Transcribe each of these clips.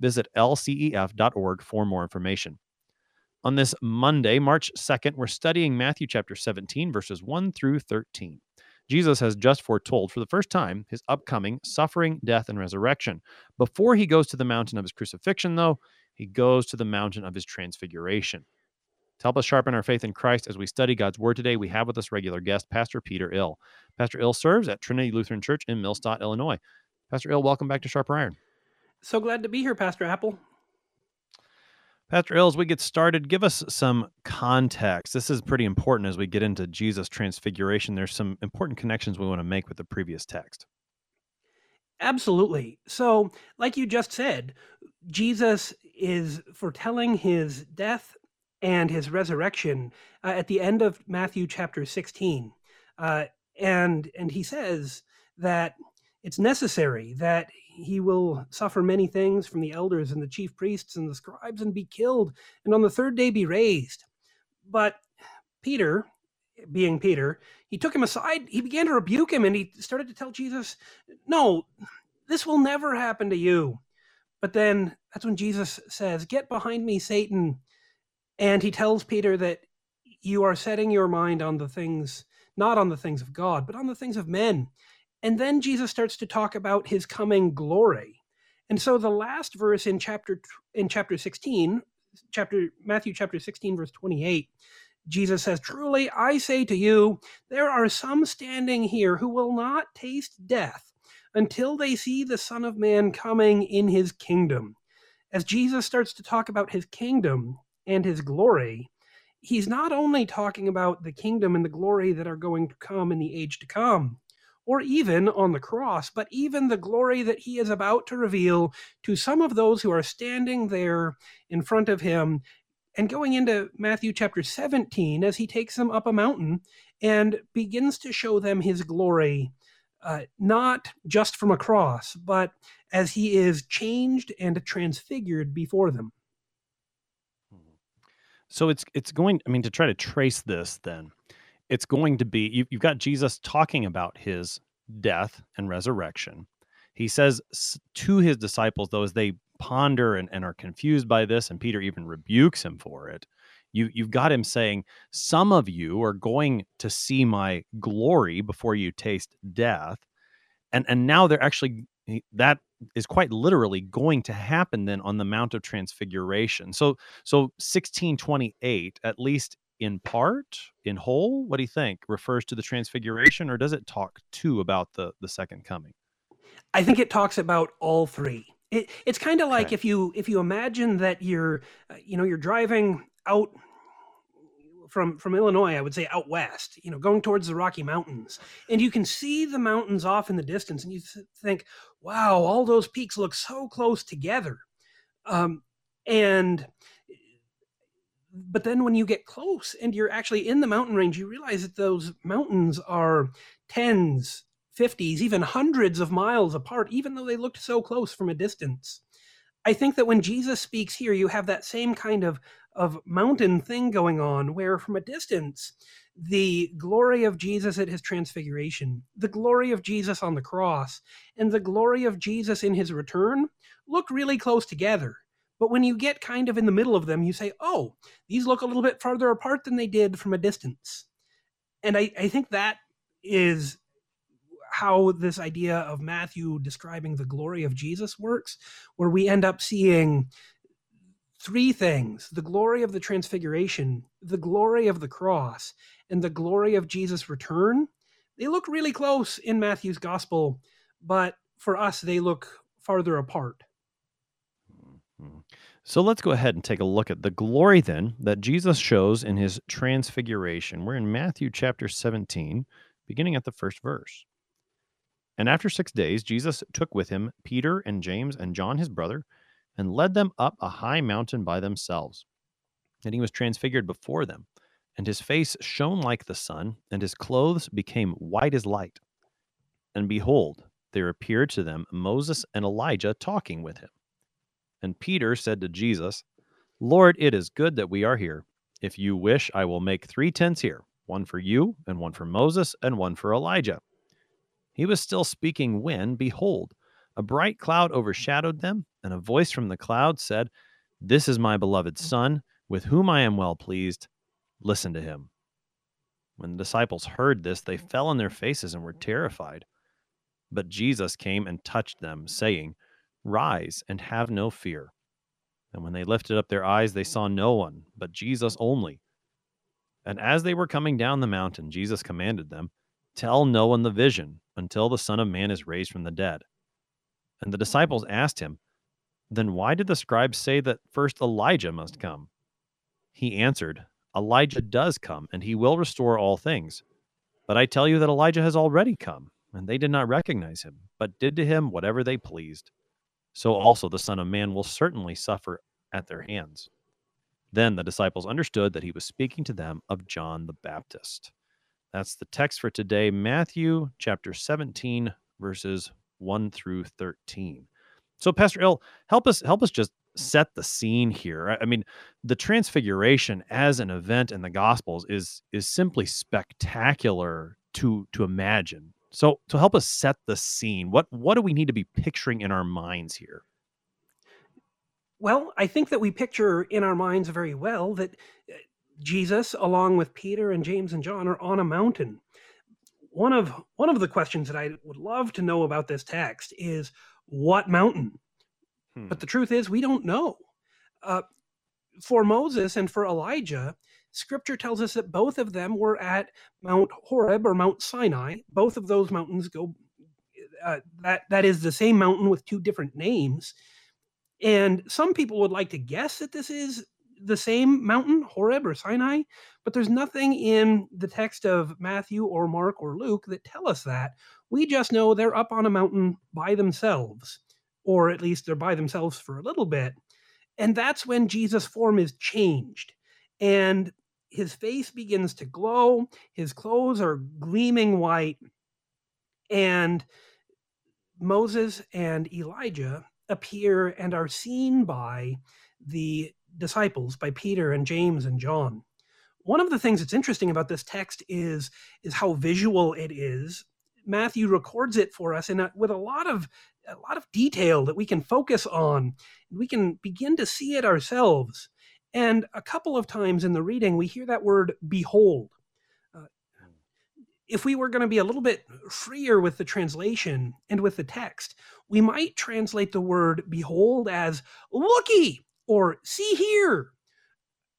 Visit lcef.org for more information. On this Monday, March 2nd, we're studying Matthew chapter 17, verses 1 through 13. Jesus has just foretold for the first time his upcoming suffering, death, and resurrection. Before he goes to the mountain of his crucifixion, though, he goes to the mountain of his transfiguration. To help us sharpen our faith in Christ as we study God's Word today, we have with us regular guest, Pastor Peter Ill. Pastor Ill serves at Trinity Lutheran Church in Millstadt, Illinois. Pastor Ill, welcome back to Sharper Iron. So glad to be here, Pastor Apple. Pastor as we get started, give us some context. This is pretty important as we get into Jesus' transfiguration. There's some important connections we want to make with the previous text. Absolutely. So, like you just said, Jesus is foretelling his death and his resurrection uh, at the end of Matthew chapter 16. Uh, and and he says that it's necessary that he will suffer many things from the elders and the chief priests and the scribes and be killed and on the third day be raised. But peter being peter he took him aside he began to rebuke him and he started to tell jesus no this will never happen to you. But then that's when jesus says get behind me satan. And he tells peter that you are setting your mind on the things not on the things of god but on the things of men and then Jesus starts to talk about his coming glory. And so the last verse in chapter in chapter 16, chapter Matthew chapter 16 verse 28, Jesus says, "Truly I say to you, there are some standing here who will not taste death until they see the Son of Man coming in his kingdom." As Jesus starts to talk about his kingdom and his glory, he's not only talking about the kingdom and the glory that are going to come in the age to come, or even on the cross, but even the glory that he is about to reveal to some of those who are standing there in front of him. And going into Matthew chapter 17, as he takes them up a mountain and begins to show them his glory, uh, not just from a cross, but as he is changed and transfigured before them. So it's it's going. I mean, to try to trace this, then it's going to be you, you've got Jesus talking about his death and resurrection. He says to his disciples, though, as they ponder and, and are confused by this, and Peter even rebukes him for it, you, you've got him saying, Some of you are going to see my glory before you taste death. And, and now they're actually, that is quite literally going to happen then on the Mount of Transfiguration. So, so 1628, at least in part, in whole? What do you think? Refers to the transfiguration, or does it talk too about the the second coming? I think it talks about all three. It, it's kind of like okay. if you if you imagine that you're uh, you know you're driving out from from Illinois, I would say out west, you know, going towards the Rocky Mountains, and you can see the mountains off in the distance, and you th- think, "Wow, all those peaks look so close together." Um, and but then when you get close and you're actually in the mountain range, you realize that those mountains are tens, 50s, even hundreds of miles apart, even though they looked so close from a distance. I think that when Jesus speaks here, you have that same kind of, of mountain thing going on, where from a distance, the glory of Jesus at his transfiguration, the glory of Jesus on the cross, and the glory of Jesus in his return look really close together. But when you get kind of in the middle of them, you say, oh, these look a little bit farther apart than they did from a distance. And I, I think that is how this idea of Matthew describing the glory of Jesus works, where we end up seeing three things the glory of the transfiguration, the glory of the cross, and the glory of Jesus' return. They look really close in Matthew's gospel, but for us, they look farther apart. So let's go ahead and take a look at the glory then that Jesus shows in his transfiguration. We're in Matthew chapter 17, beginning at the first verse. And after six days, Jesus took with him Peter and James and John his brother, and led them up a high mountain by themselves. And he was transfigured before them, and his face shone like the sun, and his clothes became white as light. And behold, there appeared to them Moses and Elijah talking with him. And Peter said to Jesus, Lord, it is good that we are here. If you wish, I will make three tents here one for you, and one for Moses, and one for Elijah. He was still speaking when, behold, a bright cloud overshadowed them, and a voice from the cloud said, This is my beloved Son, with whom I am well pleased. Listen to him. When the disciples heard this, they fell on their faces and were terrified. But Jesus came and touched them, saying, Rise and have no fear. And when they lifted up their eyes, they saw no one, but Jesus only. And as they were coming down the mountain, Jesus commanded them, Tell no one the vision until the Son of Man is raised from the dead. And the disciples asked him, Then why did the scribes say that first Elijah must come? He answered, Elijah does come, and he will restore all things. But I tell you that Elijah has already come, and they did not recognize him, but did to him whatever they pleased. So also the Son of Man will certainly suffer at their hands. Then the disciples understood that he was speaking to them of John the Baptist. That's the text for today, Matthew chapter 17, verses 1 through 13. So, Pastor Ill, help us help us just set the scene here. I mean, the transfiguration as an event in the gospels is is simply spectacular to to imagine. So to help us set the scene, what what do we need to be picturing in our minds here? Well, I think that we picture in our minds very well that uh, Jesus, along with Peter and James and John, are on a mountain. One of one of the questions that I would love to know about this text is what mountain. Hmm. But the truth is, we don't know. Uh, for Moses and for Elijah, Scripture tells us that both of them were at Mount Horeb or Mount Sinai. Both of those mountains go. Uh, that that is the same mountain with two different names. And some people would like to guess that this is the same mountain, Horeb or Sinai, but there's nothing in the text of Matthew or Mark or Luke that tell us that. We just know they're up on a mountain by themselves, or at least they're by themselves for a little bit. And that's when Jesus' form is changed. And his face begins to glow, his clothes are gleaming white, and Moses and Elijah appear and are seen by the disciples, by Peter and James and John. One of the things that's interesting about this text is, is how visual it is. Matthew records it for us in a, with a lot of a lot of detail that we can focus on. We can begin to see it ourselves. And a couple of times in the reading, we hear that word behold. Uh, if we were going to be a little bit freer with the translation and with the text, we might translate the word behold as looky or see here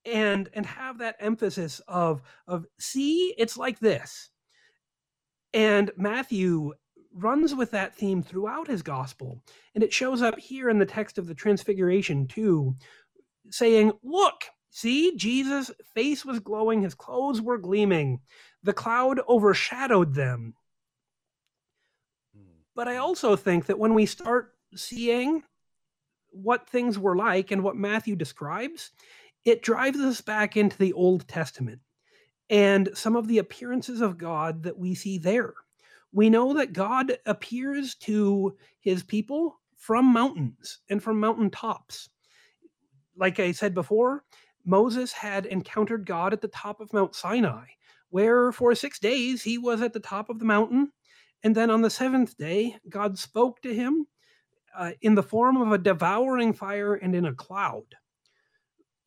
and and have that emphasis of of see it's like this. And matthew runs with that theme throughout his gospel and it shows up here in the text of the transfiguration too saying look see jesus face was glowing his clothes were gleaming the cloud overshadowed them. But I hmm. also think that when we start seeing what things were like and what Matthew describes, it drives us back into the Old Testament and some of the appearances of God that we see there. We know that God appears to his people from mountains and from mountain tops. Like I said before, Moses had encountered God at the top of Mount Sinai where for six days he was at the top of the mountain. And then on the seventh day, God spoke to him uh, in the form of a devouring fire and in a cloud.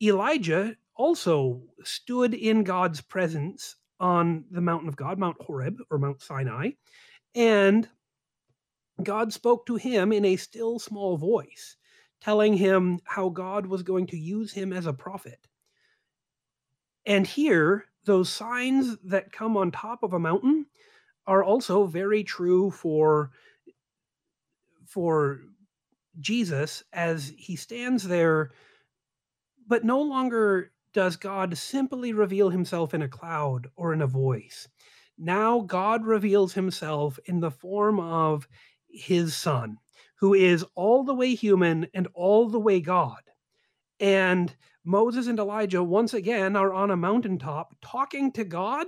Elijah also stood in God's presence on the mountain of God, Mount Horeb or Mount Sinai, and God spoke to him in a still small voice, telling him how God was going to use him as a prophet. And here, those signs that come on top of a mountain are also very true for for Jesus as he stands there but no longer does God simply reveal himself in a cloud or in a voice now God reveals himself in the form of his son who is all the way human and all the way God. And Moses and Elijah, once again, are on a mountaintop talking to God,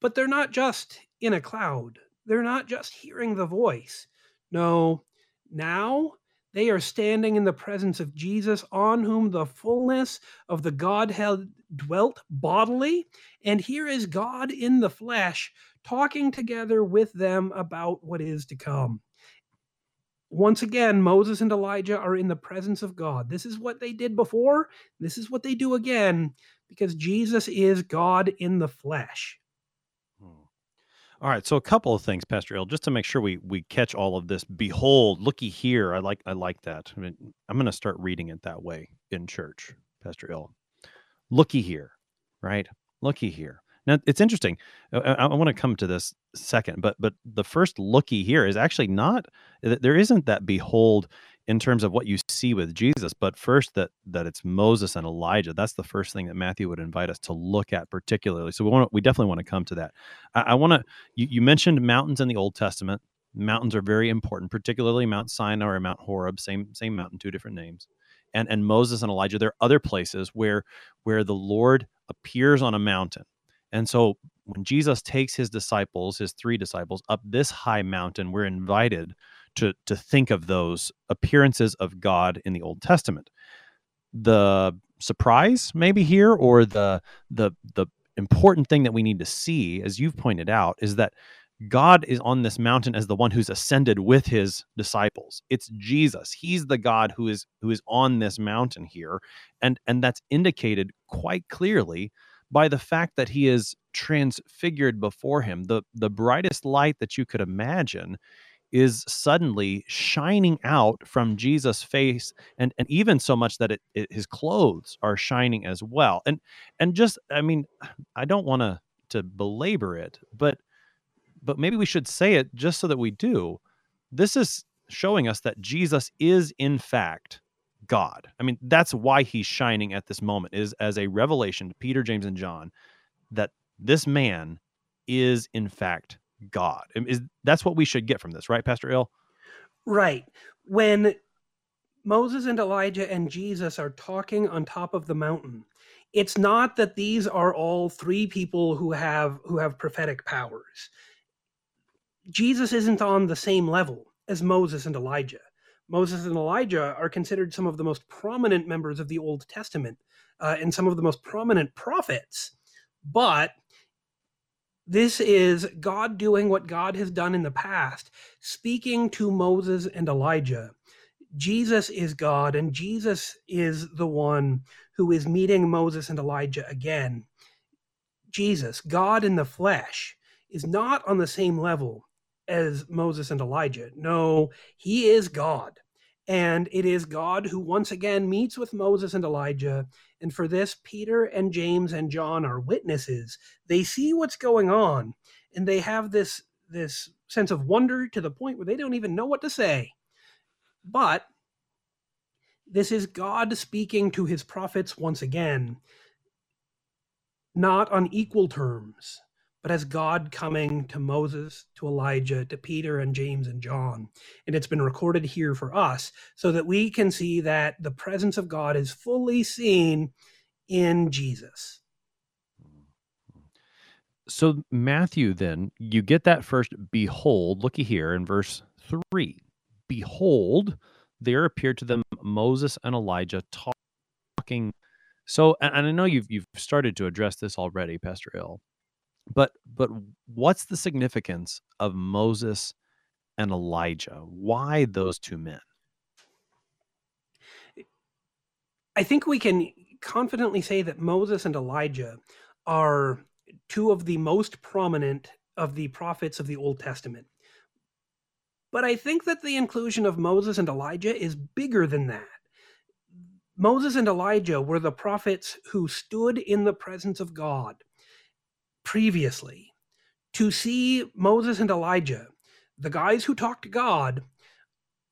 but they're not just in a cloud. They're not just hearing the voice. No, now they are standing in the presence of Jesus, on whom the fullness of the Godhead dwelt bodily. And here is God in the flesh talking together with them about what is to come. Once again, Moses and Elijah are in the presence of God. This is what they did before. This is what they do again because Jesus is God in the flesh. Hmm. All right, so a couple of things, Pastor Ill, just to make sure we we catch all of this. Behold, looky here. I like I like that. I mean, I'm going to start reading it that way in church, Pastor Ill. Looky here, right? Looky here. Now it's interesting. Uh, I, I want to come to this second, but but the first looky here is actually not. Uh, there isn't that behold in terms of what you see with Jesus, but first that that it's Moses and Elijah. That's the first thing that Matthew would invite us to look at particularly. So we want we definitely want to come to that. I, I want to. You, you, mentioned mountains in the Old Testament. Mountains are very important, particularly Mount Sinai or Mount Horeb. Same same mountain, two different names. And and Moses and Elijah. There are other places where where the Lord appears on a mountain. And so when Jesus takes his disciples, his three disciples, up this high mountain, we're invited to to think of those appearances of God in the Old Testament. The surprise maybe here or the the the important thing that we need to see as you've pointed out is that God is on this mountain as the one who's ascended with his disciples. It's Jesus. He's the God who is who is on this mountain here and and that's indicated quite clearly by the fact that he is transfigured before him. The the brightest light that you could imagine is suddenly shining out from Jesus' face, and and even so much that it, it his clothes are shining as well. And and just I mean, I don't want to to belabor it, but but maybe we should say it just so that we do. This is showing us that Jesus is in fact God. I mean, that's why he's shining at this moment is as a revelation to Peter, James, and John that this man is in fact God. Is that's what we should get from this, right, Pastor Ill? Right. When Moses and Elijah and Jesus are talking on top of the mountain, it's not that these are all three people who have who have prophetic powers. Jesus isn't on the same level as Moses and Elijah. Moses and Elijah are considered some of the most prominent members of the Old Testament uh, and some of the most prominent prophets. But this is God doing what God has done in the past, speaking to Moses and Elijah. Jesus is God, and Jesus is the one who is meeting Moses and Elijah again. Jesus, God in the flesh, is not on the same level as Moses and Elijah. No, he is God. And it is God who once again meets with Moses and Elijah. And for this, Peter and James and John are witnesses. They see what's going on and they have this, this sense of wonder to the point where they don't even know what to say. But this is God speaking to his prophets once again, not on equal terms but as God coming to Moses, to Elijah, to Peter and James and John. And it's been recorded here for us so that we can see that the presence of God is fully seen in Jesus. So, Matthew, then, you get that first behold, looky here in verse 3. Behold, there appeared to them Moses and Elijah talking. So, and I know you've you've started to address this already, Pastor Ill, but but what's the significance of Moses and Elijah? Why those two men? I think we can confidently say that Moses and Elijah are two of the most prominent of the prophets of the Old Testament. But I think that the inclusion of Moses and Elijah is bigger than that. Moses and Elijah were the prophets who stood in the presence of God previously to see Moses and Elijah, the guys who talked to God,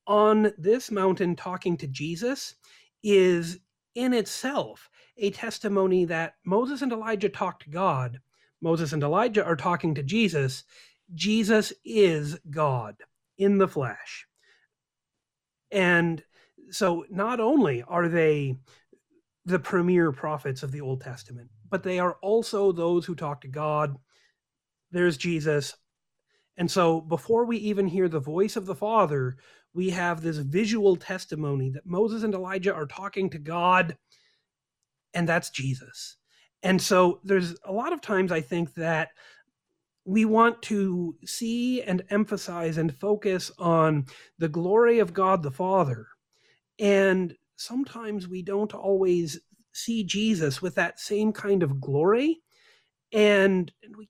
on this mountain talking to Jesus is in itself a testimony that Moses and Elijah talked to God. Moses and Elijah are talking to Jesus. Jesus is God in the flesh. And so not only are they the premier prophets of the Old Testament, but they are also those who talk to God. There's Jesus. And so before we even hear the voice of the Father, we have this visual testimony that Moses and Elijah are talking to God, and that's Jesus. And so there's a lot of times I think that we want to see and emphasize and focus on the glory of God the Father. And sometimes we don't always see Jesus with that same kind of glory. And we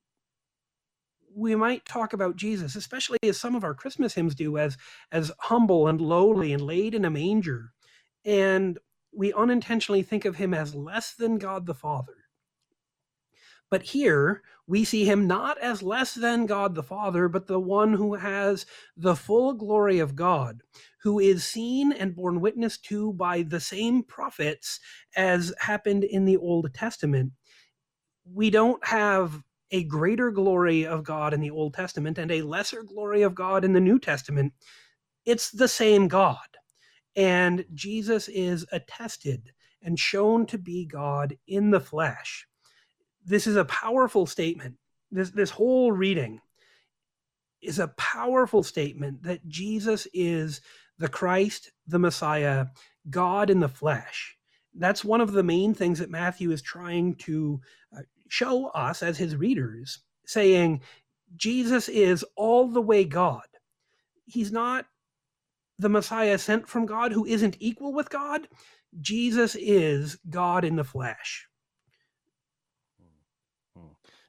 we might talk about Jesus, especially as some of our Christmas hymns do, as as humble and lowly and laid in a manger. And we unintentionally think of him as less than God the Father. But here we see him not as less than God the Father, but the one who has the full glory of God, who is seen and borne witness to by the same prophets as happened in the Old Testament. We don't have a greater glory of God in the Old Testament and a lesser glory of God in the New Testament. It's the same God. And Jesus is attested and shown to be God in the flesh this is a powerful statement. This this whole reading is a powerful statement that Jesus is the Christ, the Messiah, God in the flesh. That's one of the main things that Matthew is trying to uh, show us as his readers, saying Jesus is all the way God. He's not the Messiah sent from God who isn't equal with God. Jesus is God in the flesh.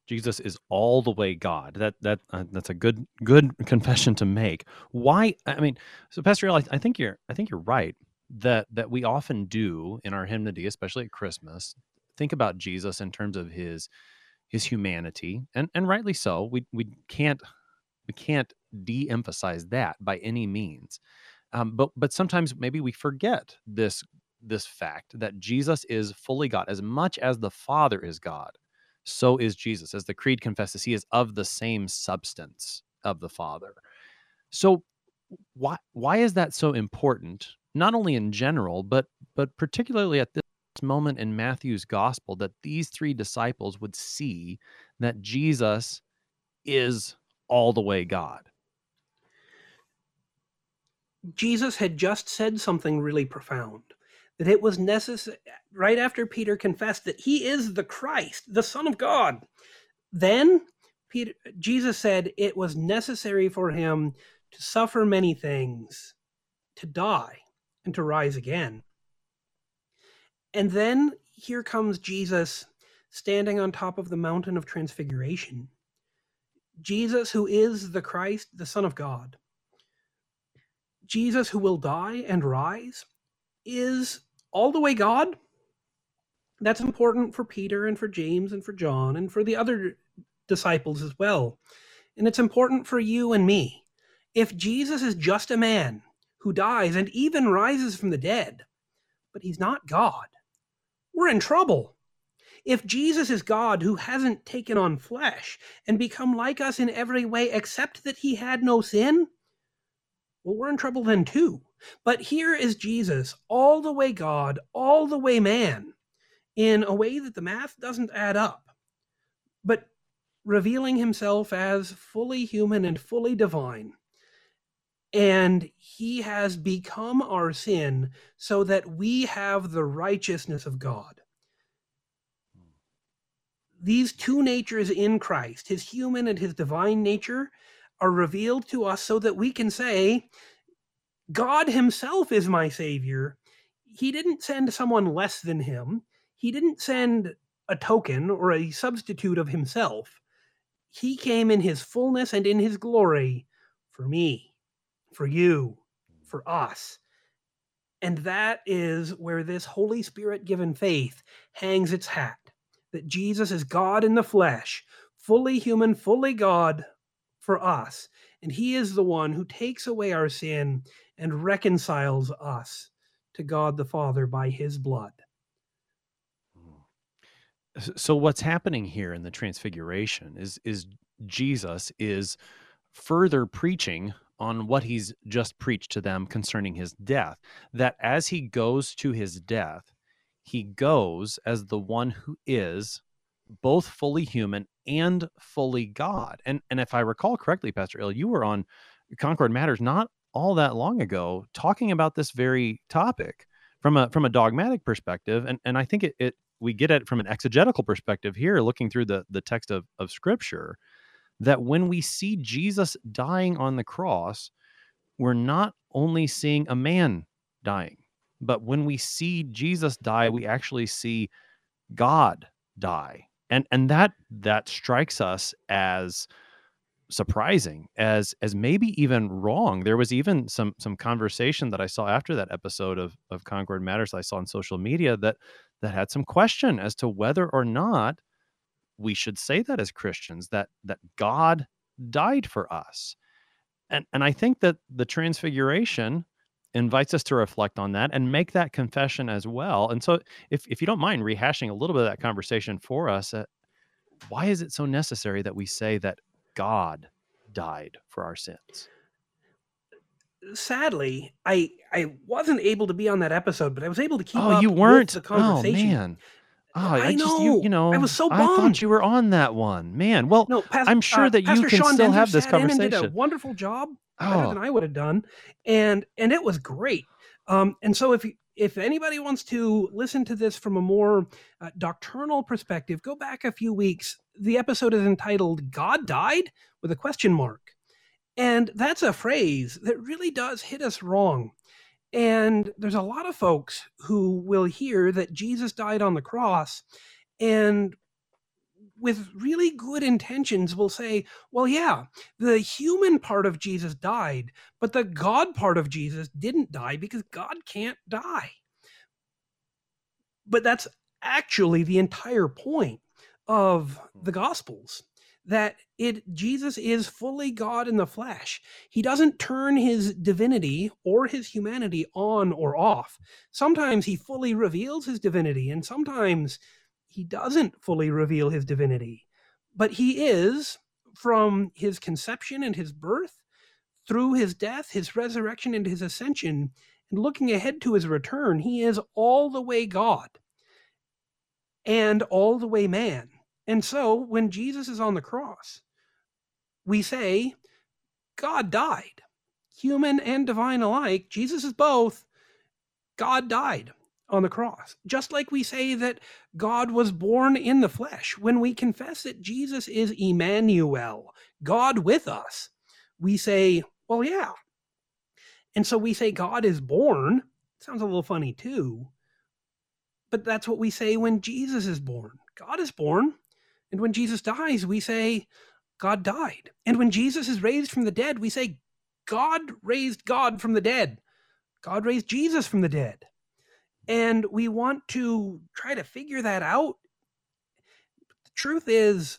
Jesus is all the way God. That that uh, that's a good good confession to make. Why? I mean, so Pastor, I, I think you're I think you're right that that we often do in our hymnody, especially at Christmas, think about Jesus in terms of his his humanity, and and rightly so. We we can't we can't de-emphasize that by any means. Um, but but sometimes maybe we forget this this fact that Jesus is fully God as much as the Father is God so is Jesus. As the creed confesses, he is of the same substance of the Father. So why why is that so important? Not only in general, but but particularly at this moment in Matthew's gospel that these three disciples would see that Jesus is all the way God. Jesus had just said something really profound that it was necessary right after Peter confessed that he is the Christ, the Son of God. Then Peter, Jesus said it was necessary for him to suffer many things, to die, and to rise again. And then here comes Jesus standing on top of the mountain of transfiguration. Jesus, who is the Christ, the Son of God. Jesus, who will die and rise, is all the way God. That's important for Peter and for James and for John and for the other disciples as well. And it's important for you and me. If Jesus is just a man who dies and even rises from the dead, but he's not God, we're in trouble. If Jesus is God who hasn't taken on flesh and become like us in every way except that he had no sin, well, we're in trouble then too. But here is Jesus, all the way God, all the way man, in a way that the math doesn't add up, but revealing himself as fully human and fully divine. And he has become our sin so that we have the righteousness of God. These two natures in Christ, his human and his divine nature, are revealed to us so that we can say, God himself is my savior. He didn't send someone less than him. He didn't send a token or a substitute of himself. He came in his fullness and in his glory for me, for you, for us. And that is where this Holy Spirit given faith hangs its hat that Jesus is God in the flesh, fully human, fully God for us. And he is the one who takes away our sin and reconciles us to God the Father by his blood. Hmm. So what's happening here in the transfiguration is is Jesus is further preaching on what he's just preached to them concerning his death that as he goes to his death he goes as the one who is both fully human and fully god and and if i recall correctly pastor ill you were on concord matters not all that long ago talking about this very topic from a from a dogmatic perspective and and i think it, it we get it from an exegetical perspective here looking through the the text of of scripture that when we see Jesus dying on the cross, we're not only seeing a man dying, but when we see Jesus die, we actually see God die. And and that that strikes us as surprising as as maybe even wrong there was even some some conversation that i saw after that episode of of concord matters i saw on social media that that had some question as to whether or not we should say that as Christians that that God died for us. And and I think that the transfiguration invites us to reflect on that and make that confession as well. And so if if you don't mind rehashing a little bit of that conversation for us, uh, why is it so necessary that we say that God died for our sins? Sadly, I I wasn't able to be on that episode, but I was able to keep. Oh, you weren't. the conversation. Oh man. Oh, I, I know. Just, you, you, know, I was so bummed. I thought you were on that one, man. Well, no, Pas- I'm sure uh, that you can Sean still have this conversation. did a wonderful job, oh. better than I would have done, and and it was great. Um, and so if if anybody wants to listen to this from a more uh, doctrinal perspective, go back a few weeks. The episode is entitled "God Died" with a question mark, and that's a phrase that really does hit us wrong. And there's a lot of folks who will hear that Jesus died on the cross and with really good intentions will say, well, yeah, the human part of Jesus died, but the God part of Jesus didn't die because God can't die. But that's actually the entire point of the mm-hmm. Gospels that it Jesus is fully God in the flesh. He doesn't turn his divinity or his humanity on or off. Sometimes he fully reveals his divinity and sometimes he doesn't fully reveal his divinity. But he is from his conception and his birth through his death, his resurrection and his ascension and looking ahead to his return, he is all the way God and all the way man. And so when Jesus is on the cross, we say, God died, human and divine alike. Jesus is both. God died on the cross. Just like we say that God was born in the flesh. When we confess that Jesus is Emmanuel, God with us, we say, well, yeah. And so we say God is born. Sounds a little funny too. But that's what we say when Jesus is born. God is born. And when Jesus dies, we say, God died. And when Jesus is raised from the dead, we say, God raised God from the dead. God raised Jesus from the dead. And we want to try to figure that out. The truth is,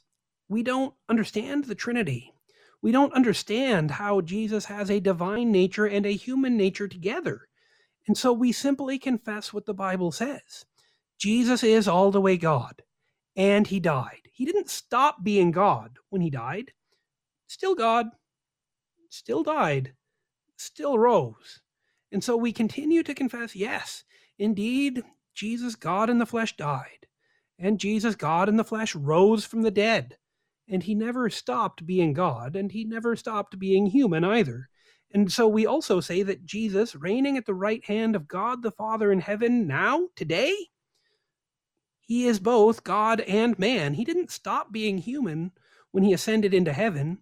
we don't understand the Trinity. We don't understand how Jesus has a divine nature and a human nature together. And so we simply confess what the Bible says Jesus is all the way God, and he died. He didn't stop being God when he died. Still God, still died, still rose. And so we continue to confess yes, indeed, Jesus, God in the flesh, died. And Jesus, God in the flesh, rose from the dead. And he never stopped being God, and he never stopped being human either. And so we also say that Jesus, reigning at the right hand of God the Father in heaven now, today, he is both God and man. He didn't stop being human when he ascended into heaven.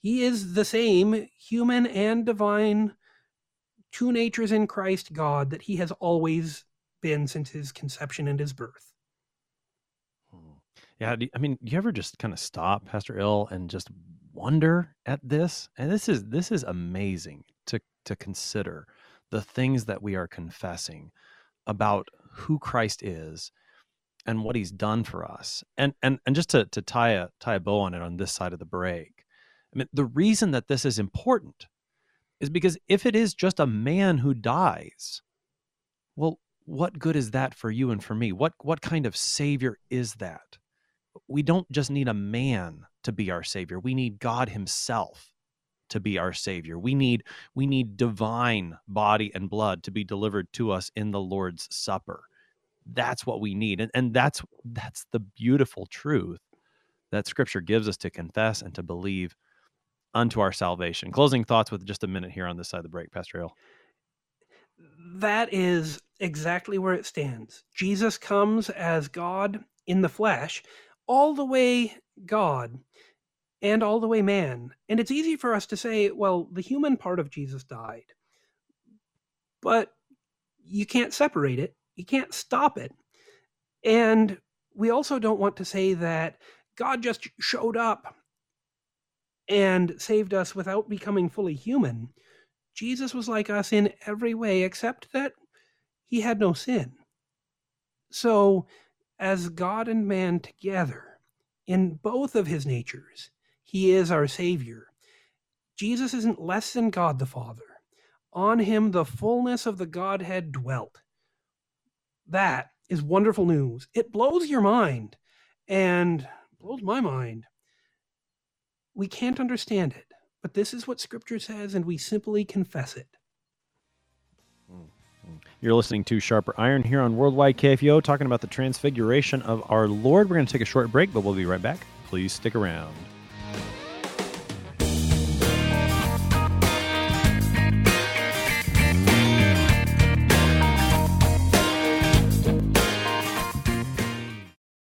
He is the same human and divine, two natures in Christ God that he has always been since his conception and his birth. Hmm. Yeah, I mean, you ever just kind of stop, Pastor Ill, and just wonder at this? And this is this is amazing to to consider the things that we are confessing about who Christ is and what he's done for us. And and and just to to tie a tie a bow on it on this side of the break. I mean, the reason that this is important is because if it is just a man who dies, well, what good is that for you and for me? What what kind of savior is that? We don't just need a man to be our savior. We need God himself to be our savior. We need we need divine body and blood to be delivered to us in the Lord's supper. That's what we need. And and that's that's the beautiful truth that scripture gives us to confess and to believe unto our salvation. Closing thoughts with just a minute here on this side of the break, Pastor Ill. That is exactly where it stands. Jesus comes as God in the flesh, all the way God and all the way man. And it's easy for us to say, well, the human part of Jesus died. But you can't separate it, you can't stop it. And we also don't want to say that God just showed up and saved us without becoming fully human. Jesus was like us in every way except that he had no sin. So, as God and man together, in both of his natures, he is our Savior. Jesus isn't less than God the Father. On him, the fullness of the Godhead dwelt. That is wonderful news. It blows your mind and blows my mind. We can't understand it, but this is what Scripture says, and we simply confess it. Mm-hmm. You're listening to Sharper Iron here on Worldwide KFUO, talking about the transfiguration of our Lord. We're going to take a short break, but we'll be right back. Please stick around.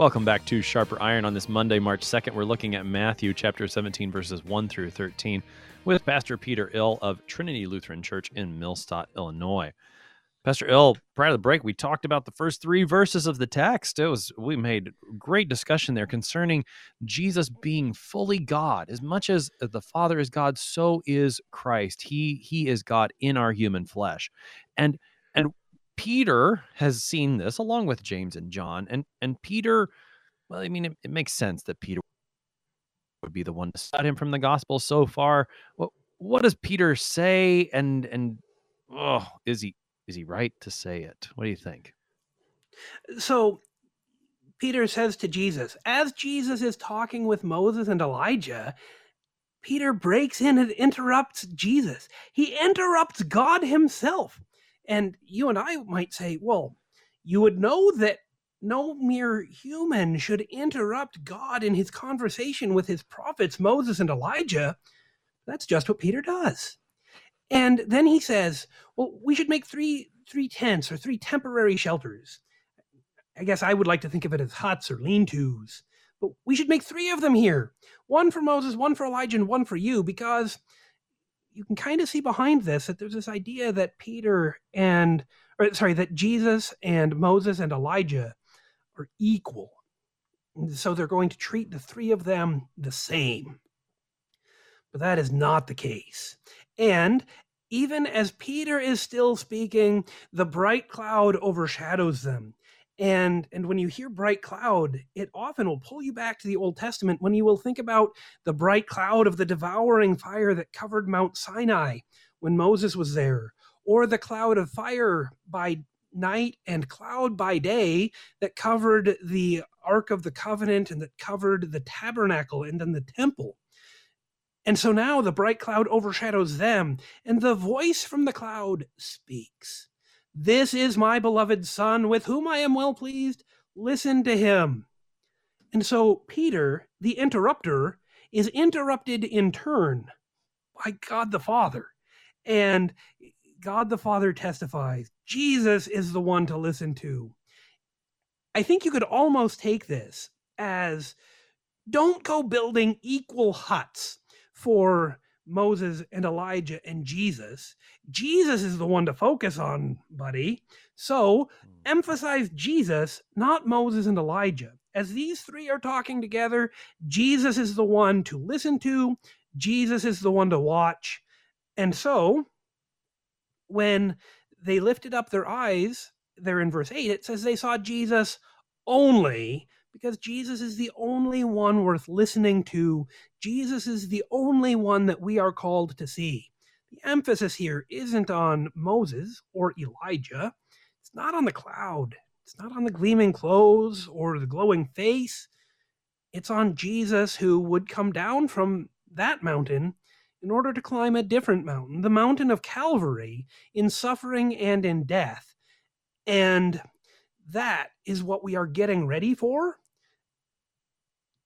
Welcome back to Sharper Iron on this Monday, March 2nd. We're looking at Matthew chapter 17, verses 1 through 13, with Pastor Peter Ill of Trinity Lutheran Church in Millstadt, Illinois. Pastor Ill, prior to the break, we talked about the first three verses of the text. It was we made great discussion there concerning Jesus being fully God. As much as the Father is God, so is Christ. He he is God in our human flesh. And and Peter has seen this along with James and John. And and Peter, well, I mean, it, it makes sense that Peter would be the one to start him from the gospel so far. What what does Peter say? And and oh, is he is he right to say it? What do you think? So Peter says to Jesus, as Jesus is talking with Moses and Elijah, Peter breaks in and interrupts Jesus. He interrupts God himself. And you and I might say, well, you would know that no mere human should interrupt God in his conversation with his prophets, Moses and Elijah. That's just what Peter does. And then he says, well, we should make three three tents or three temporary shelters. I guess I would like to think of it as huts or lean-tos. But we should make three of them here. One for Moses, one for Elijah, and one for you, because you can kind of see behind this that there's this idea that Peter and, or sorry, that Jesus and Moses and Elijah are equal. So they're going to treat the three of them the same. But that is not the case. And even as Peter is still speaking, the bright cloud overshadows them and and when you hear bright cloud it often will pull you back to the old testament when you will think about the bright cloud of the devouring fire that covered mount sinai when moses was there or the cloud of fire by night and cloud by day that covered the ark of the covenant and that covered the tabernacle and then the temple. And so now the bright cloud overshadows them and the voice from the cloud speaks this is my beloved Son, with whom I am well pleased. Listen to him. And so Peter, the interrupter, is interrupted in turn by God the Father. And God the Father testifies Jesus is the one to listen to. I think you could almost take this as don't go building equal huts for Moses and Elijah and Jesus. Jesus is the one to focus on, buddy. So hmm. emphasize Jesus, not Moses and Elijah. As these three are talking together, Jesus is the one to listen to Jesus is the one to watch. And so when they lifted up their eyes, there in verse 8, it says they saw Jesus only because Jesus is the only one worth listening to. Jesus is the only one that we are called to see. The emphasis here isn't on Moses or Elijah, it's not on the cloud, it's not on the gleaming clothes or the glowing face. It's on Jesus who would come down from that mountain in order to climb a different mountain, the mountain of Calvary, in suffering and in death. And that is what we are getting ready for.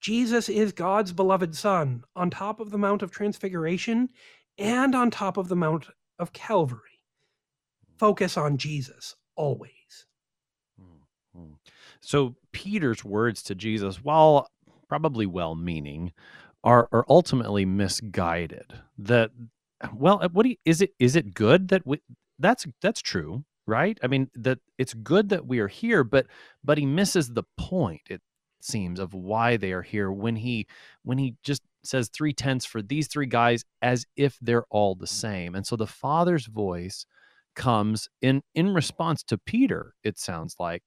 Jesus is God's beloved Son on top of the Mount of Transfiguration and on top of the Mount of Calvary. Focus on Jesus always. Mm-hmm. So, Peter's words to Jesus, while probably well meaning, are are ultimately misguided. That well, uh, what do you, is it? Is it good that we? That's that's true, right? I mean that it's good that we are here, but but he misses the point. It seems of why they are here when he when he just says three tenths for these three guys as if they're all the mm. same. And so the father's voice comes in in response to Peter. It sounds like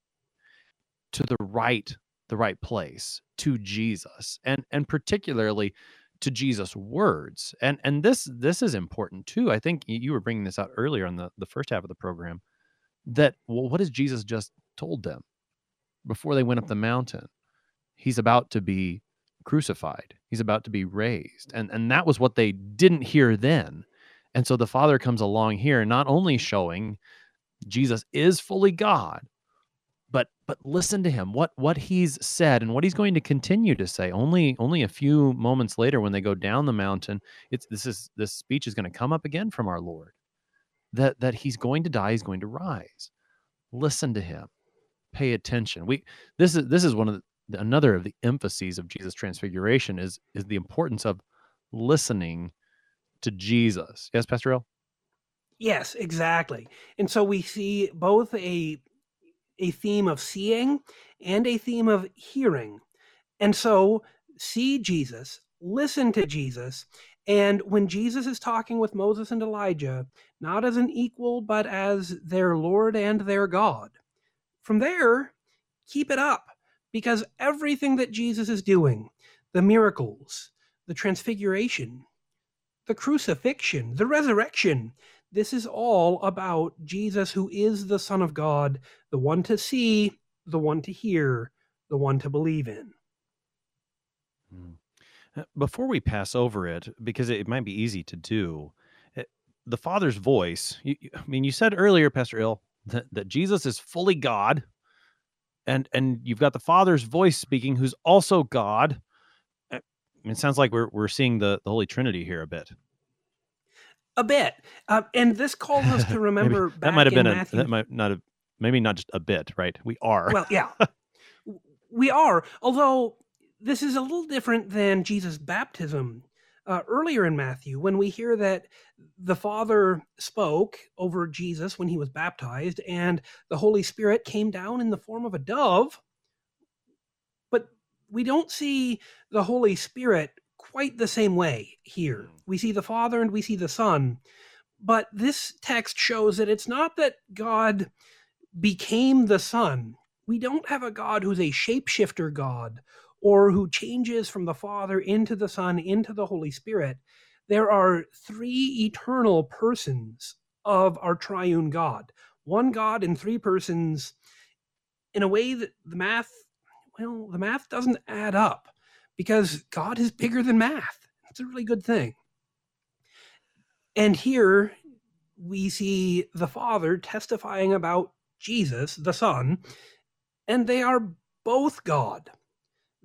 to the right the right place to Jesus and and particularly to Jesus words. And and this this is important too. I think you were bringing this out earlier on the the first half of the program that well what has Jesus just told them before they went up the mountain? He's about to be crucified. He's about to be raised. And and that was what they didn't hear then. And so the Father comes along here not only showing Jesus is fully God, but but listen to him what what he's said and what he's going to continue to say only only a few moments later when they go down the mountain it's this is this speech is going to come up again from our lord that that he's going to die he's going to rise listen to him pay attention we this is this is one of the, another of the emphases of jesus transfiguration is is the importance of listening to jesus yes pastor Ill yes exactly and so we see both a a theme of seeing and a theme of hearing. And so, see Jesus, listen to Jesus. And when Jesus is talking with Moses and Elijah, not as an equal, but as their Lord and their God, from there, keep it up because everything that Jesus is doing, the miracles, the transfiguration, the crucifixion, the resurrection, this is all about Jesus, who is the Son of God, the one to see, the one to hear, the one to believe in. Hmm. Uh, before we pass over it, because it might be easy to do, eh, the Father's voice. You, I mean, you said earlier, Pastor Ill, that, that Jesus is fully God, and and you've got the Father's voice speaking, who's also God. Eh, it sounds like we're we're seeing the the Holy Trinity here a bit a bit. Uh, and this calls us to remember that might have been a, that might not have maybe not just a bit, right? We are. Well, yeah, we are. Although this is a little different than Jesus' baptism. Uh, earlier in Matthew, when we hear that the Father spoke over Jesus when he was baptized, and the Holy Spirit came down in the form of a dove, but we don't see the Holy Spirit quite the same way here. Mm. We see the Father and we see the Son. But this text shows that it's not that God became the Son. We don't have a God who's a shapeshifter God or who changes from the Father into the Son into the Holy Spirit. There are three eternal persons of our triune God. One God in three persons in a way that the math, well, the math doesn't add up because God is bigger than math. It's a really good thing. And here we see the Father testifying about Jesus, the Son, and they are both God.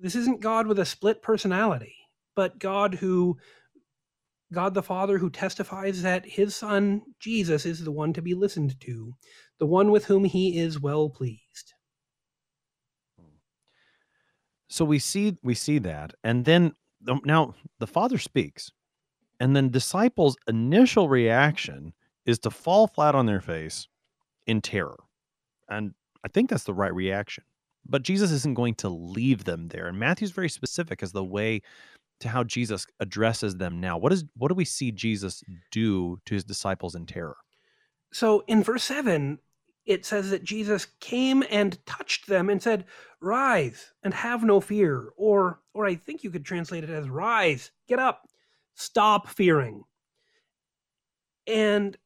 This isn't God with a split personality, but God who God the Father who testifies that his son Jesus is the one to be listened to, the one with whom he is well pleased. So we see we see that, and then now the Father speaks, and then disciples' initial reaction is to fall flat on their face in terror, and I think that's the right reaction. But Jesus isn't going to leave them there, and Matthew's very specific as the way to how Jesus addresses them now. What is what do we see Jesus do to his disciples in terror? So in verse 7, it says that Jesus came and touched them and said, "Rise and have no fear." Or or I think you could translate it as rise, get up, stop fearing. And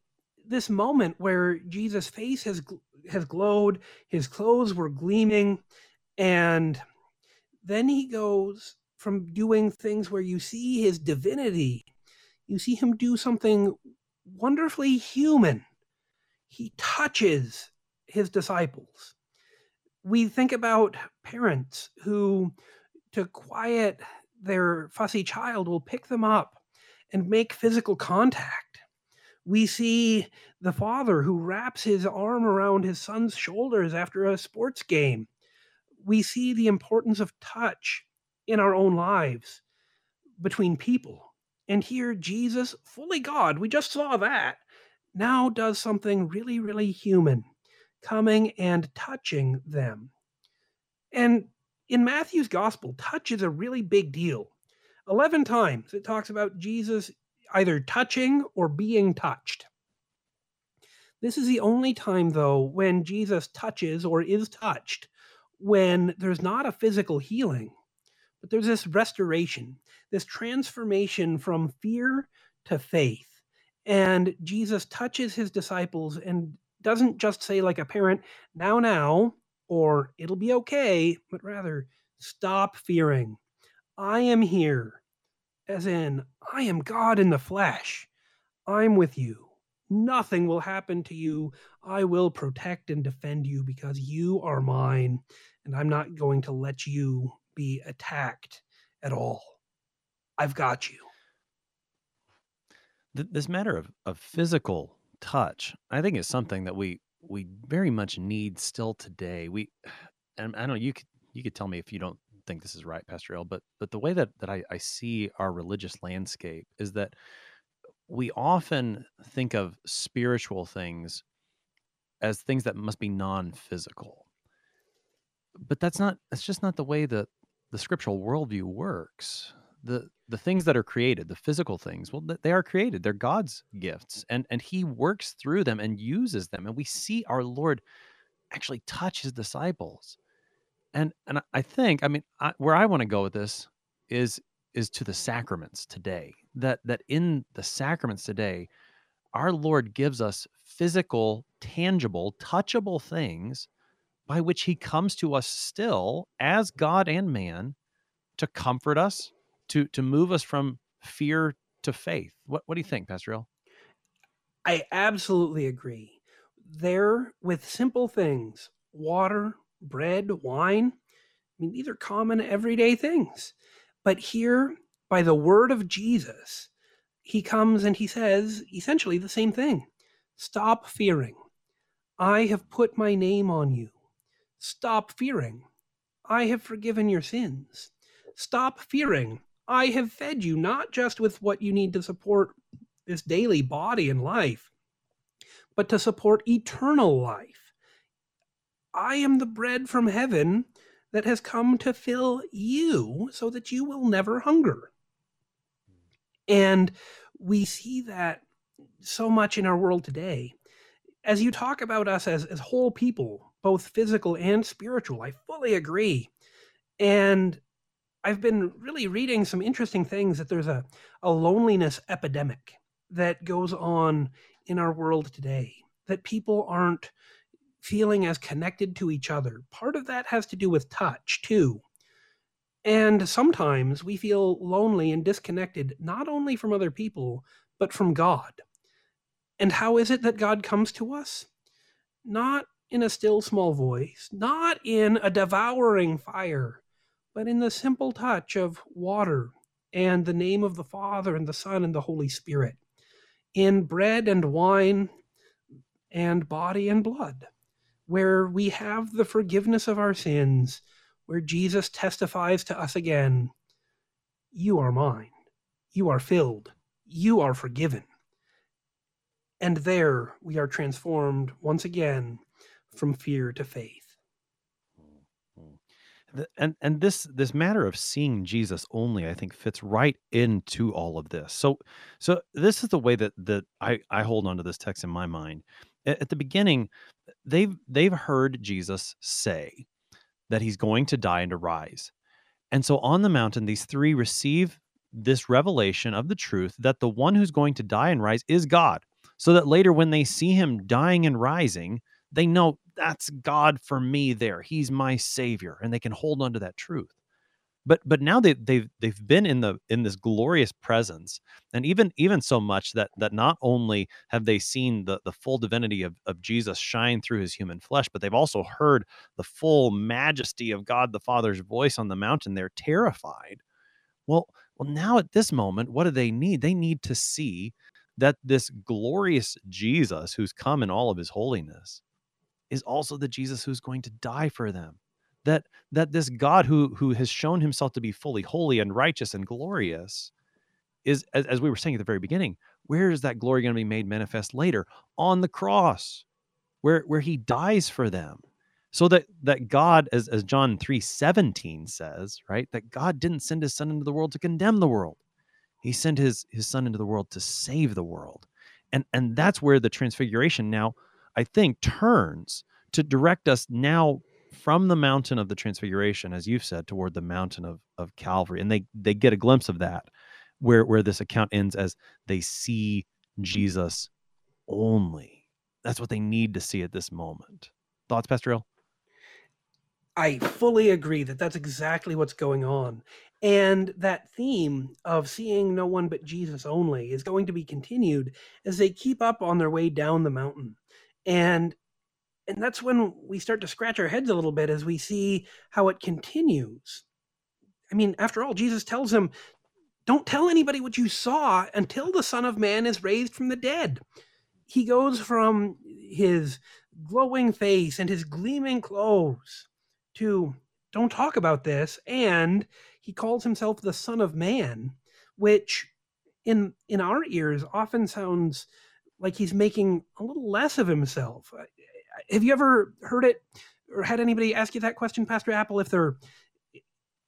this moment where Jesus' face has has glowed, his clothes were gleaming, and then he goes from doing things where you see his divinity, you see him do something wonderfully human. He touches his disciples. We think about parents who, to quiet their fussy child, will pick them up and make physical contact. We see the father who wraps his arm around his son's shoulders after a sports game. We see the importance of touch in our own lives between people. And here, Jesus, fully God, we just saw that, now does something really, really human, coming and touching them. And in Matthew's gospel, touch is a really big deal. 11 times it talks about Jesus either touching or being touched. This is the only time, though, when Jesus touches or is touched when there's not a physical healing, but there's this restoration, this transformation from fear to faith. And Jesus touches his disciples and doesn't just say, like a parent, now, now, or it'll be okay, but rather, stop fearing. I am here as in, I am God in the flesh. I'm with you. Nothing will happen to you. I will protect and defend you because you are mine, and I'm not going to let you be attacked at all. I've got you. This matter of, of physical touch, I think, is something that we we very much need still today. We, and I know, you could you could tell me if you don't think this is right, Pastor Ill, but but the way that that I, I see our religious landscape is that we often think of spiritual things as things that must be non-physical. But that's not that's just not the way that the scriptural worldview works. The the things that are created, the physical things, well, they are created. They're God's gifts, and and He works through them and uses them. And we see our Lord actually touch His disciples and and I think I mean I, where I want to go with this is is to the sacraments today. That that in the sacraments today, our Lord gives us physical, tangible, touchable things by which He comes to us still as God and man to comfort us, to to move us from fear to faith. What what do you think, Pastor Ill? I absolutely agree. There, with simple things, water, bread, wine. I mean, these are common everyday things. But here, by the word of Jesus, he comes and he says essentially the same thing Stop fearing. I have put my name on you. Stop fearing. I have forgiven your sins. Stop fearing. I have fed you not just with what you need to support this daily body and life, but to support eternal life. I am the bread from heaven that has come to fill you so that you will never hunger. And we see that so much in our world today. As you talk about us as, as whole people, both physical and spiritual, I fully agree. And I've been really reading some interesting things that there's a, a loneliness epidemic that goes on in our world today, that people aren't feeling as connected to each other. Part of that has to do with touch, too. And sometimes we feel lonely and disconnected, not only from other people, but from God. And how is it that God comes to us? Not in a still small voice, not in a devouring fire, but in the simple touch of water and the name of the Father and the Son and the Holy Spirit, in bread and wine and body and blood where we have the forgiveness of our sins, where Jesus testifies to us again You are mine, you are filled, you are forgiven. And there we are transformed once again from fear to faith. Mm-hmm. and and this this matter of seeing Jesus only, I think, fits right into all of this. So so this is the way that that I I hold on to this text in my mind. At, the beginning, they've they've heard Jesus say that he's going to die and to rise, and so on the mountain, these three receive this revelation of the truth that the one who's going to die and rise is God. So that later, when they see him dying and rising, they know that's God for me there. He's my savior, and they can hold on to that truth. But but now they they've they've been in the in this glorious presence, and even even so much that that not only have they seen the the full divinity of, of Jesus shine through his human flesh, but they've also heard the full majesty of God the Father's voice on the mountain. They're terrified. Well, well, now at this moment, what do they need? They need to see that this glorious Jesus who's come in all of his holiness is also the Jesus who's going to die for them. That that this God who who has shown himself to be fully holy and righteous and glorious is as, as we were saying at the very beginning, where is that glory going to be made manifest later? On the cross, where where he dies for them. So that that God, as, as John 3 17 says, right, that God didn't send his son into the world to condemn the world. He sent his his son into the world to save the world. And and that's where the transfiguration now I think, turns to direct us now from the mountain of the transfiguration, as you've said, toward the mountain of, of Calvary. And they they get a glimpse of that, where where this account ends as they see Jesus only. That's what they need to see at this moment. Thoughts, Pastor? I fully agree that that's exactly what's going on. And that theme of seeing no one but Jesus only is going to be continued as they keep up on their way down the mountain and and that's when we start to scratch our heads a little bit as we see how it continues i mean after all jesus tells him don't tell anybody what you saw until the son of man is raised from the dead he goes from his glowing face and his gleaming clothes to don't talk about this and he calls himself the son of man which in in our ears often sounds like he's making a little less of himself. Have you ever heard it or had anybody ask you that question, Pastor Appel, If they're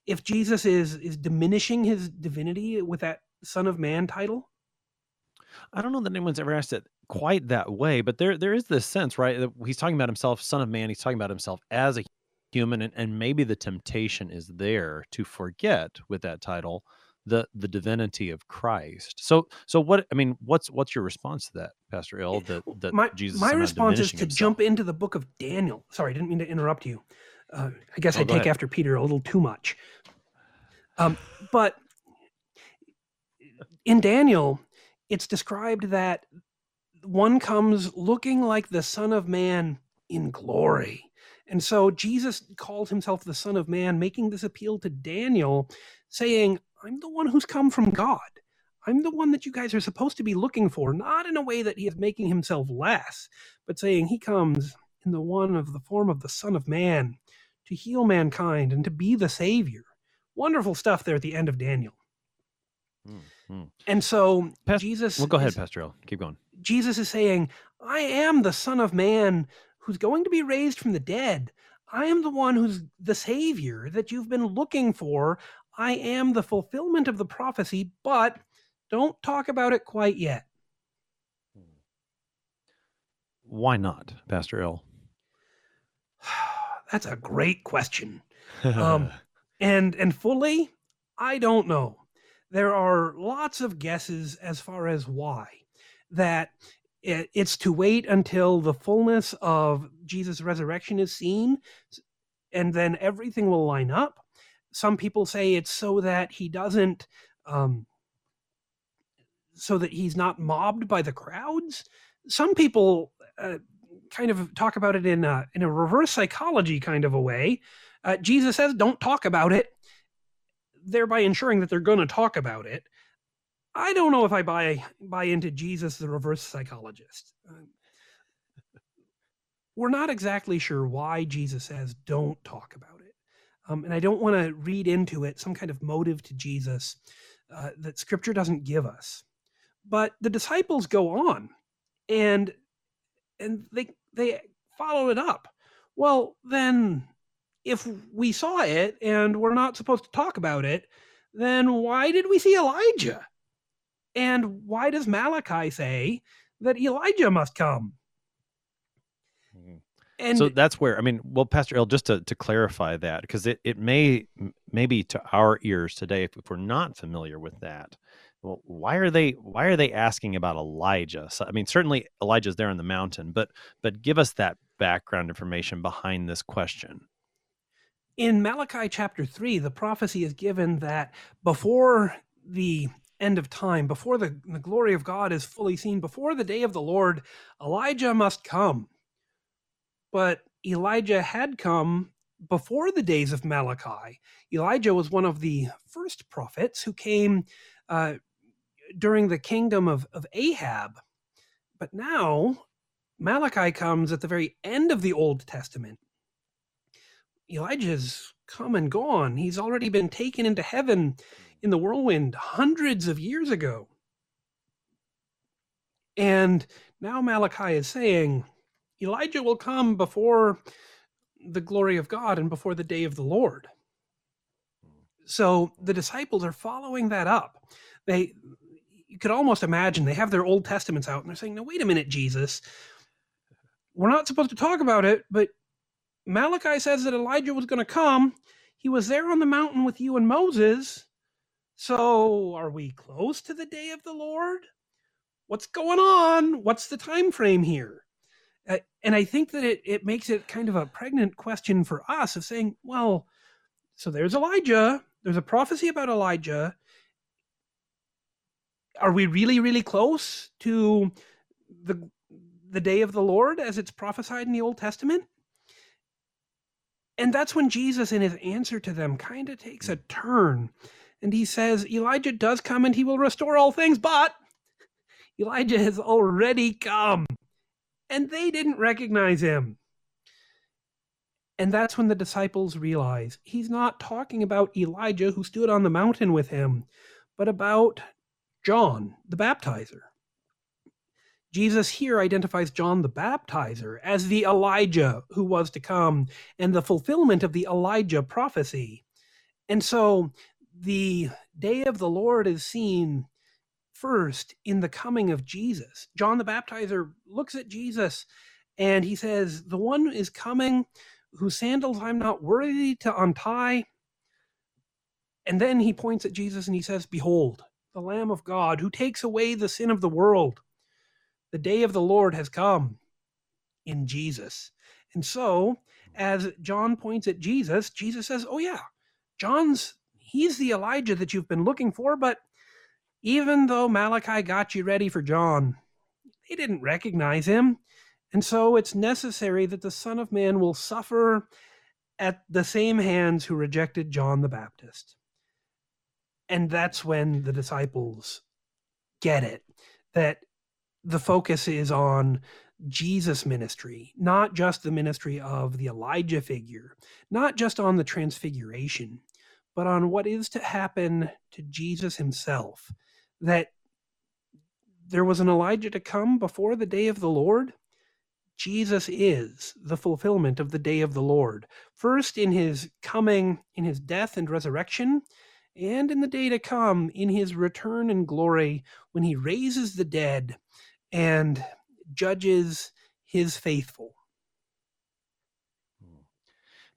if Jesus is is diminishing his divinity with that Son of Man title? I don't know that anyone's ever asked it quite that way, but there there is this sense, right? That he's talking about himself, Son of Man. He's talking about himself as a human, and, and maybe the temptation is there to forget with that title the the divinity of Christ. So so what I mean, what's what's your response to that, Pastor Ill? That that my, Jesus my response is to himself? jump into the book of Daniel. Sorry, I didn't mean to interrupt you. Uh, I guess Oh, I take ahead. after Peter a little too much. Um, but in Daniel, it's described that one comes looking like the Son of Man in glory. And so Jesus called himself the Son of Man, making this appeal to Daniel, saying, I'm the one who's come from God. I'm the one that you guys are supposed to be looking for, not in a way that he is making himself less, but saying he comes in the one of the form of the Son of Man to heal mankind and to be the Savior. Wonderful stuff there at the end of Daniel. Mm, mm. And so Pas- Jesus Well, go ahead, is- Pastor Ill. Keep going. Jesus is saying, I am the Son of Man who's going to be raised from the dead. I am the one who's the Savior that you've been looking for. I am the fulfillment of the prophecy, but don't talk about it quite yet. Why not, Pastor Ill? That's a great question. Um, and and fully, I don't know. There are lots of guesses as far as why. That it, it's to wait until the fullness of Jesus' resurrection is seen, and then everything will line up. Some people say it's so that he doesn't, um, so that he's not mobbed by the crowds. Some people uh, kind of talk about it in a, in a reverse psychology kind of a way. Uh, Jesus says, "Don't talk about it," thereby ensuring that they're going to talk about it. I don't know if I buy buy into Jesus, the reverse psychologist. Um, we're not exactly sure why Jesus says, "Don't talk about it," um, and I don't want to read into it some kind of motive to Jesus uh, that Scripture doesn't give us. But the disciples go on, and and they they follow it up. Well, then if we saw it and we're not supposed to talk about it, then why did we see Elijah? And why does Malachi say that Elijah must come? And so that's where I mean, well, Pastor Ill, just to, to clarify that, because it, it may maybe to our ears today, if, if we're not familiar with that, well, why are they why are they asking about Elijah? So, I mean, certainly Elijah's there on the mountain, but but give us that background information behind this question. In Malachi chapter 3, the prophecy is given that before the end of time, before the, the glory of God is fully seen, before the day of the Lord, Elijah must come. But Elijah had come before the days of Malachi. Elijah was one of the first prophets who came uh, during the kingdom of, of Ahab. But now, Malachi comes at the very end of the Old Testament. Elijah's come and gone. He's already been taken into heaven in the whirlwind hundreds of years ago. And now Malachi is saying, Elijah will come before the glory of God and before the day of the Lord. So the disciples are following that up. They you could almost imagine they have their Old Testaments out and they're saying, "No, wait a minute, Jesus. We're not supposed to talk about it, but Malachi says that Elijah was going to come. He was there on the mountain with you and Moses. So, are we close to the day of the Lord? What's going on? What's the time frame here?" And I think that it, it makes it kind of a pregnant question for us of saying, well, so there's Elijah. There's a prophecy about Elijah. Are we really really close to the the day of the lord as it's prophesied in the old testament? And that's when jesus in his answer to them kind of takes a turn and he says elijah does come and he will restore all things but elijah has already come and they didn't recognize him and that's when the disciples realize he's not talking about Elijah who stood on the mountain with him, but about John the baptizer. Jesus here identifies John the baptizer as the Elijah who was to come and the fulfillment of the Elijah prophecy. And so the day of the Lord is seen first in the coming of Jesus. John the baptizer looks at Jesus and he says, The one is coming whose sandals I'm not worthy to untie. And then he points at Jesus and he says, Behold, the Lamb of God, who takes away the sin of the world. The day of the Lord has come in Jesus. And so, as John points at Jesus, Jesus says, Oh, yeah, John's, he's the Elijah that you've been looking for, but even though Malachi got you ready for John, they didn't recognize him. And so it's necessary that the Son of Man will suffer at the same hands who rejected John the Baptist and that's when the disciples get it that the focus is on Jesus' ministry, not just the ministry of the Elijah figure, not just on the transfiguration, but on what is to happen to Jesus himself. That there was an Elijah to come before the day of the Lord. Jesus is the fulfillment of the day of the Lord, first in his coming, in his death and resurrection, and in the day to come in his return and glory when he raises the dead and judges his faithful.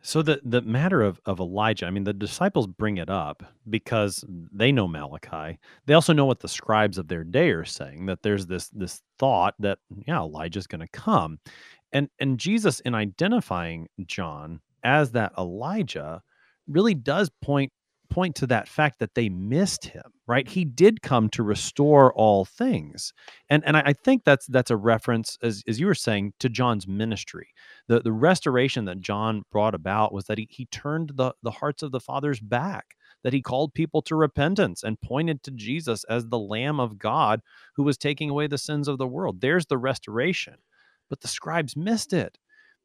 So the the matter of, of Elijah, I mean, the disciples bring it up because they know Malachi. They also know what the scribes of their day are saying that there's this this thought that yeah, Elijah's going to come, and and Jesus in identifying John as that Elijah really does point point to that fact that they missed him right? He did come to restore all things. And and i, I think that's that's a reference as, as you were saying to john's ministry. The the restoration that john brought about was that he, he turned the the hearts of the fathers back that he called people to repentance and pointed to jesus as the lamb of god who was taking away the sins of the world. There's the restoration. But the scribes missed it.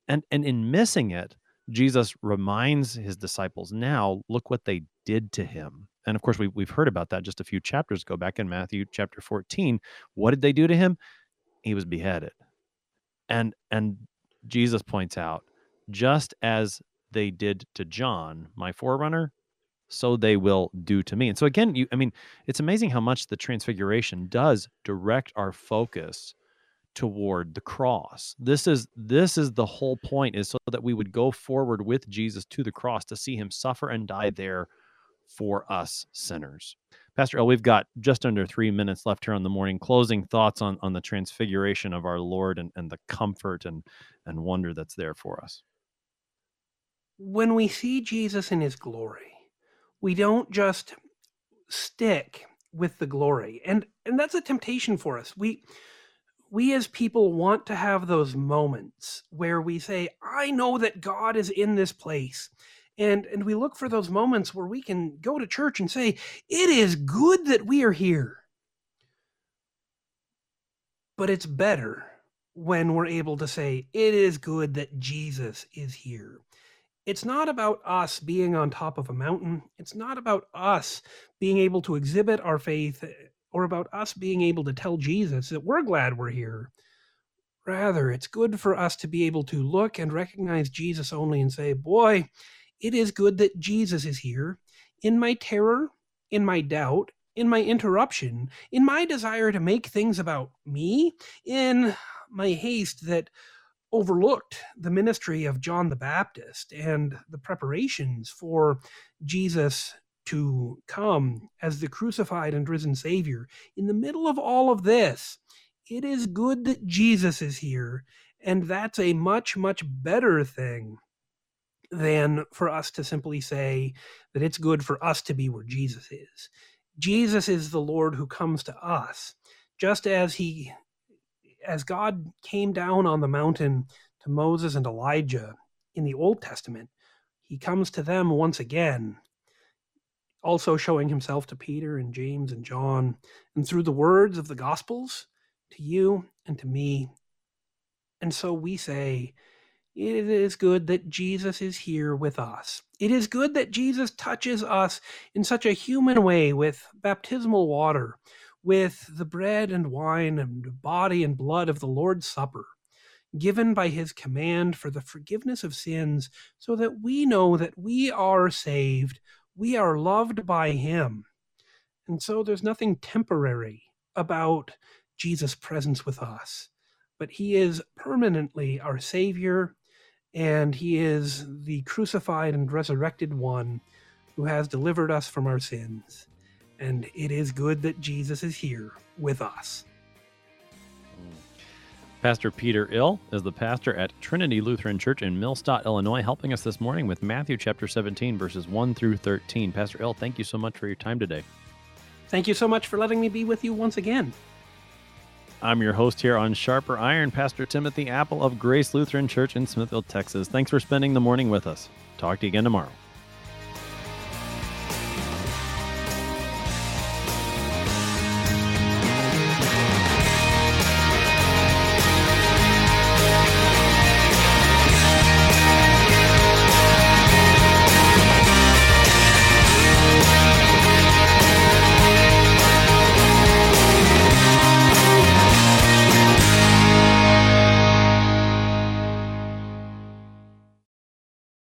And and in missing it Jesus reminds his disciples now, look what they did to him. And of course, we, we've heard about that just a few chapters ago, back in Matthew chapter 14. What did they do to him? He was beheaded. And and Jesus points out, just as they did to John, my forerunner, so they will do to me. And so again, you I mean, it's amazing how much the transfiguration does direct our focus toward the cross. This is this is the whole point is so that we would go forward with Jesus to the cross to see him suffer and die there for us sinners. Pastor Ill, we've got just under three minutes left here on the morning. Closing thoughts on, on the transfiguration of our Lord and, and the comfort and, and wonder that's there for us. When we see Jesus in his glory, we don't just stick with the glory. And and that's a temptation for us. We we as people want to have those moments where we say, I know that God is in this place. And, and we look for those moments where we can go to church and say, It is good that we are here. But it's better when we're able to say, It is good that Jesus is here. It's not about us being on top of a mountain. It's not about us being able to exhibit our faith or about us being able to tell Jesus that we're glad we're here. Rather, it's good for us to be able to look and recognize Jesus only and say, Boy, it is good that Jesus is here. In my terror, in my doubt, in my interruption, in my desire to make things about me, in my haste that overlooked the ministry of John the Baptist and the preparations for Jesus to come as the crucified and risen Savior. In the middle of all of this, it is good that Jesus is here, and that's a much, much better thing than for us to simply say that it's good for us to be where Jesus is. Jesus is the Lord who comes to us, just as he as God came down on the mountain to Moses and Elijah in the Old Testament, he comes to them once again also showing himself to Peter and James and John, and through the words of the Gospels to you and to me. And so we say, it is good that Jesus is here with us. It is good that Jesus touches us in such a human way with baptismal water, with the bread and wine and body and blood of the Lord's Supper, given by his command for the forgiveness of sins, so that we know that we are saved we are loved by him. And so there's nothing temporary about Jesus' presence with us, but he is permanently our Savior, and he is the crucified and resurrected one who has delivered us from our sins. And it is good that Jesus is here with us. Pastor Peter Ill is the pastor at Trinity Lutheran Church in Millstadt, Illinois, helping us this morning with Matthew chapter 17, verses 1 through 13. Pastor Ill, thank you so much for your time today. Thank you so much for letting me be with you once again. I'm your host here on Sharper Iron, Pastor Timothy Appel of Grace Lutheran Church in Smithville, Texas. Thanks for spending the morning with us. Talk to you again tomorrow.